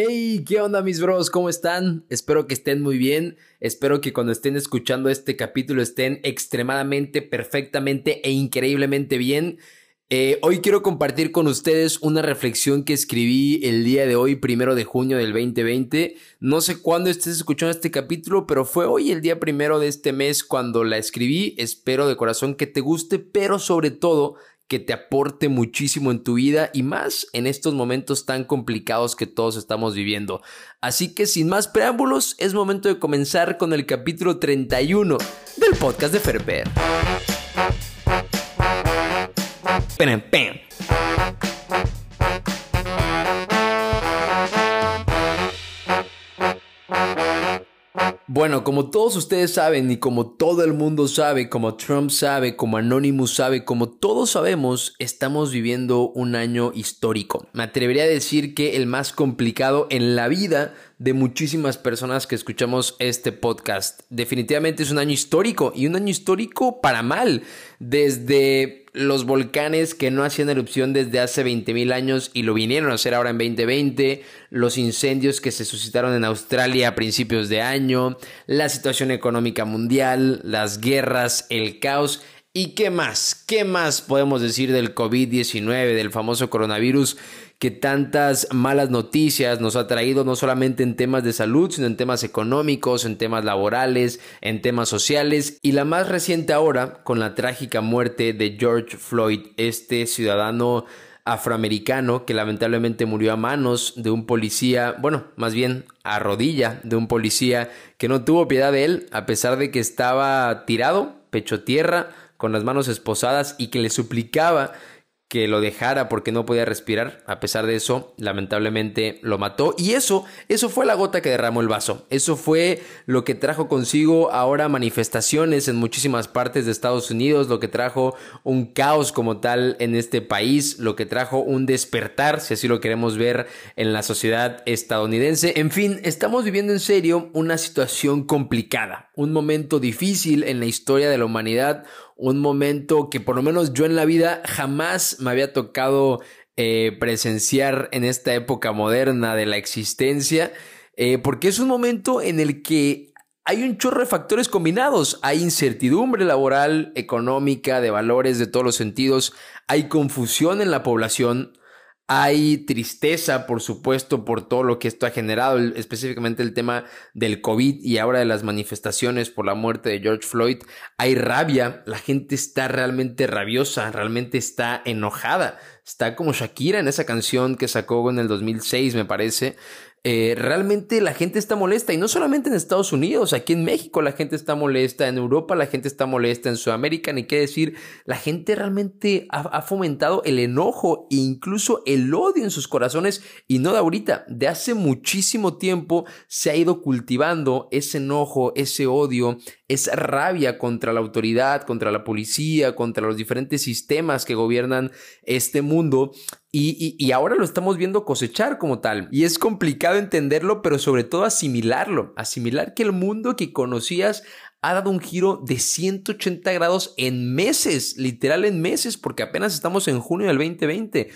Hey, ¿qué onda mis bros? ¿Cómo están? Espero que estén muy bien. Espero que cuando estén escuchando este capítulo estén extremadamente, perfectamente e increíblemente bien. Eh, hoy quiero compartir con ustedes una reflexión que escribí el día de hoy, primero de junio del 2020. No sé cuándo estés escuchando este capítulo, pero fue hoy el día primero de este mes cuando la escribí. Espero de corazón que te guste, pero sobre todo que te aporte muchísimo en tu vida y más en estos momentos tan complicados que todos estamos viviendo. Así que sin más preámbulos, es momento de comenzar con el capítulo 31 del podcast de Ferber. Bueno, como todos ustedes saben y como todo el mundo sabe, como Trump sabe, como Anonymous sabe, como todos sabemos, estamos viviendo un año histórico. Me atrevería a decir que el más complicado en la vida de muchísimas personas que escuchamos este podcast. Definitivamente es un año histórico y un año histórico para mal. Desde los volcanes que no hacían erupción desde hace 20.000 años y lo vinieron a hacer ahora en 2020, los incendios que se suscitaron en Australia a principios de año, la situación económica mundial, las guerras, el caos. ¿Y qué más? ¿Qué más podemos decir del COVID-19, del famoso coronavirus? que tantas malas noticias nos ha traído no solamente en temas de salud, sino en temas económicos, en temas laborales, en temas sociales y la más reciente ahora con la trágica muerte de George Floyd, este ciudadano afroamericano que lamentablemente murió a manos de un policía, bueno, más bien a rodilla de un policía que no tuvo piedad de él a pesar de que estaba tirado, pecho tierra, con las manos esposadas y que le suplicaba que lo dejara porque no podía respirar. A pesar de eso, lamentablemente lo mató. Y eso, eso fue la gota que derramó el vaso. Eso fue lo que trajo consigo ahora manifestaciones en muchísimas partes de Estados Unidos, lo que trajo un caos como tal en este país, lo que trajo un despertar, si así lo queremos ver, en la sociedad estadounidense. En fin, estamos viviendo en serio una situación complicada, un momento difícil en la historia de la humanidad un momento que por lo menos yo en la vida jamás me había tocado eh, presenciar en esta época moderna de la existencia, eh, porque es un momento en el que hay un chorro de factores combinados. Hay incertidumbre laboral, económica, de valores de todos los sentidos. Hay confusión en la población. Hay tristeza, por supuesto, por todo lo que esto ha generado, específicamente el tema del COVID y ahora de las manifestaciones por la muerte de George Floyd. Hay rabia, la gente está realmente rabiosa, realmente está enojada. Está como Shakira en esa canción que sacó en el 2006, me parece. Eh, realmente la gente está molesta y no solamente en Estados Unidos, aquí en México la gente está molesta, en Europa la gente está molesta, en Sudamérica ni qué decir, la gente realmente ha, fomentado el enojo e incluso el odio en sus corazones y no de ahorita, de hace muchísimo tiempo se ha ido cultivando ese enojo, ese odio, esa rabia contra la autoridad, contra la policía, contra los diferentes sistemas que gobiernan este mundo y, ahora lo estamos viendo cosechar como tal. Y es complicado entenderlo, pero sobre todo asimilarlo. Asimilar que el mundo que conocías ha dado un giro de 180 grados en meses, literal en meses, porque apenas estamos en junio del 2020.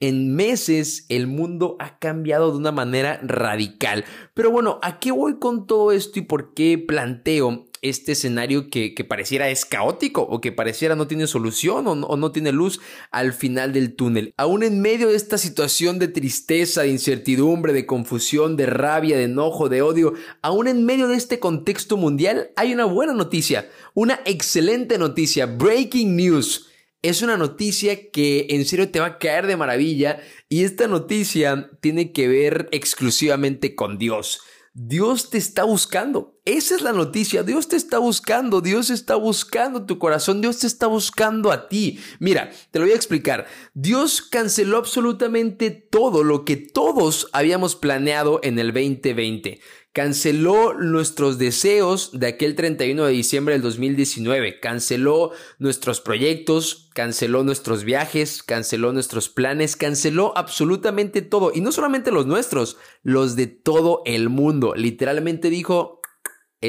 En meses el mundo ha cambiado de una manera radical. Pero bueno, ¿a qué voy con todo esto y por qué planteo este escenario que, pareciera es caótico o que pareciera no tiene solución o no, tiene luz al final del túnel. Aún en medio de esta situación de tristeza, de incertidumbre, de confusión, de rabia, de enojo, de odio, aún en medio de este contexto mundial hay una buena noticia, una excelente noticia, breaking news. Es una noticia que en serio te va a caer de maravilla y esta noticia tiene que ver exclusivamente con Dios. Dios te está buscando. Esa es la noticia. Dios te está buscando. Dios está buscando tu corazón. Dios te está buscando a ti. Mira, te lo voy a explicar. Dios canceló absolutamente todo lo que todos habíamos planeado en el 2020 canceló nuestros deseos de aquel 31 de diciembre del 2019, canceló nuestros proyectos, canceló nuestros viajes, canceló nuestros planes, canceló absolutamente todo, y no solamente los nuestros, los de todo el mundo. Literalmente dijo,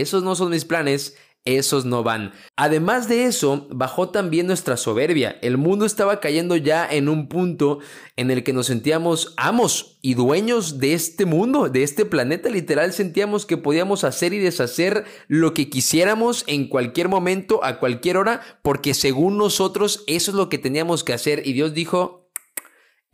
esos no son mis planes, esos no van. Además de eso, bajó también nuestra soberbia. El mundo estaba cayendo ya en un punto en el que nos sentíamos amos y dueños de este mundo, de este planeta. Literal sentíamos que podíamos hacer y deshacer lo que quisiéramos en cualquier momento, a cualquier hora, porque según nosotros eso es lo que teníamos que hacer. Y Dios dijo,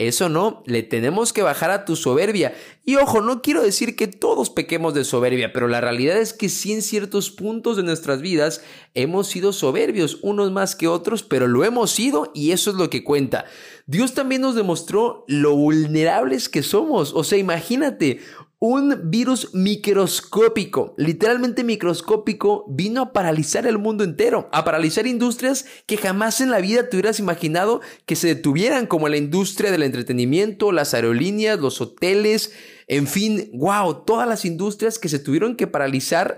eso no, le tenemos que bajar a tu soberbia. Y ojo, no quiero decir que todos pequemos de soberbia, pero la realidad es que sí en ciertos puntos de nuestras vidas hemos sido soberbios, unos más que otros, pero lo hemos sido y eso es lo que cuenta. Dios también nos demostró lo vulnerables que somos. O sea, imagínate, un virus microscópico, literalmente microscópico, vino a paralizar el mundo entero, a paralizar industrias que jamás en la vida te hubieras imaginado que se detuvieran, como la industria del entretenimiento, las aerolíneas, los hoteles, en fin, wow, todas las industrias que se tuvieron que paralizar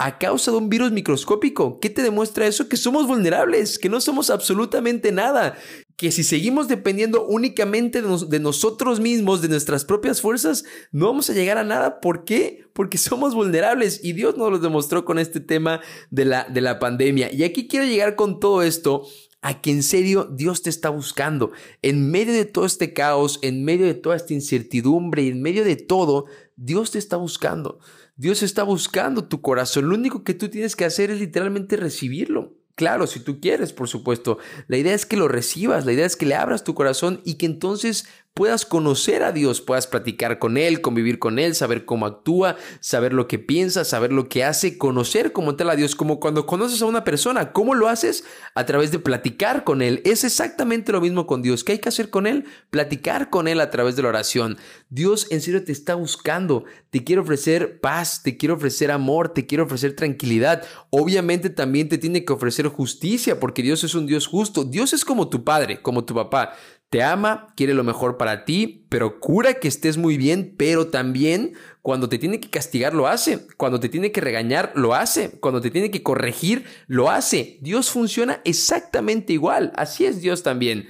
a causa de un virus microscópico. ¿Qué te demuestra eso? Que somos vulnerables, que no somos absolutamente nada, que si seguimos dependiendo únicamente de, nosotros mismos, de nuestras propias fuerzas, no vamos a llegar a nada. ¿Por qué? Porque somos vulnerables y Dios nos lo demostró con este tema de la, de la pandemia. Y aquí quiero llegar con todo esto a que en serio Dios te está buscando. En medio de todo este caos, en medio de toda esta incertidumbre y en medio de todo, Dios te está buscando. Dios está buscando tu corazón. Lo único que tú tienes que hacer es literalmente recibirlo. Claro, si tú quieres, por supuesto. La idea es que lo recibas, la idea es que le abras tu corazón y que entonces puedas conocer a Dios, puedas platicar con Él, convivir con Él, saber cómo actúa, saber lo que piensa, saber lo que hace, conocer como tal a Dios, como cuando conoces a una persona. ¿Cómo lo haces? A través de platicar con Él. Es exactamente lo mismo con Dios. ¿Qué hay que hacer con Él? Platicar con Él a través de la oración. Dios en serio te está buscando, te quiere ofrecer paz, te quiere ofrecer amor, te quiere ofrecer tranquilidad. Obviamente también te tiene que ofrecer justicia, porque Dios es un Dios justo. Dios es como tu Padre, como tu papá te ama, quiere lo mejor para ti, procura que estés muy bien, pero también cuando te tiene que castigar lo hace, cuando te tiene que regañar lo hace, cuando te tiene que corregir lo hace. Dios funciona exactamente igual, así es Dios también.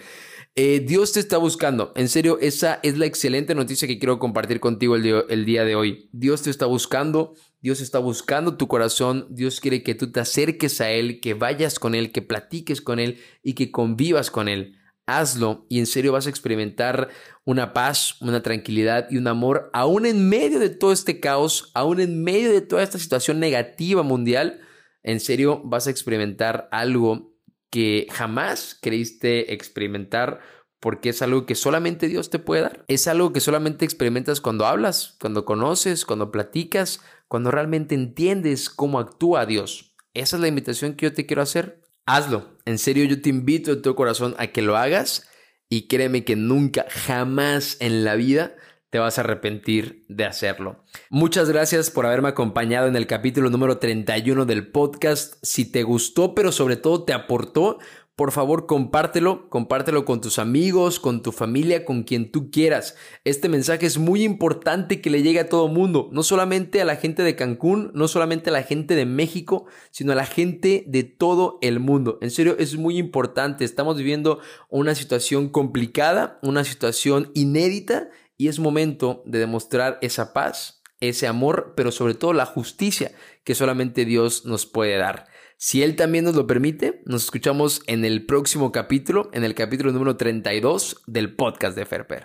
Eh, Dios te está buscando. En serio, esa es la excelente noticia que quiero compartir contigo el el día de hoy. Dios te está buscando. Dios está buscando tu corazón, Dios quiere que tú te acerques a Él, que vayas con Él, que platiques con Él y que convivas con Él hazlo y en serio vas a experimentar una paz, una tranquilidad y un amor, aún en medio de todo este caos, aún en medio de toda esta situación negativa mundial, en serio vas a experimentar algo que jamás creíste experimentar porque es algo que solamente Dios te puede dar. Es algo que solamente experimentas cuando hablas, cuando conoces, cuando platicas, cuando realmente entiendes cómo actúa Dios. Esa es la invitación que yo te quiero hacer hazlo. En serio, yo te invito de todo corazón a que lo hagas y créeme que nunca, jamás en la vida te vas a arrepentir de hacerlo. Muchas gracias por haberme acompañado en el capítulo número 31 del podcast. Si te gustó, pero sobre todo te aportó, por favor compártelo, compártelo con tus amigos, con tu familia, con quien tú quieras. Este mensaje es muy importante que le llegue a todo mundo, no solamente a la gente de Cancún, no solamente a la gente de México, sino a la gente de todo el mundo. En serio, es muy importante. Estamos viviendo una situación complicada, una situación inédita y es momento de demostrar esa paz, ese amor, pero sobre todo la justicia que solamente Dios nos puede dar. Si Él también nos lo permite, nos escuchamos en el próximo capítulo, en el capítulo número 32 del podcast de Ferper.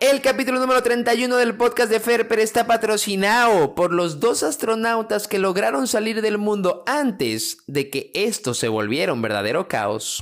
El capítulo número 31 del podcast de Ferper está patrocinado por los dos astronautas que lograron salir del mundo antes de que esto se volviera un verdadero caos.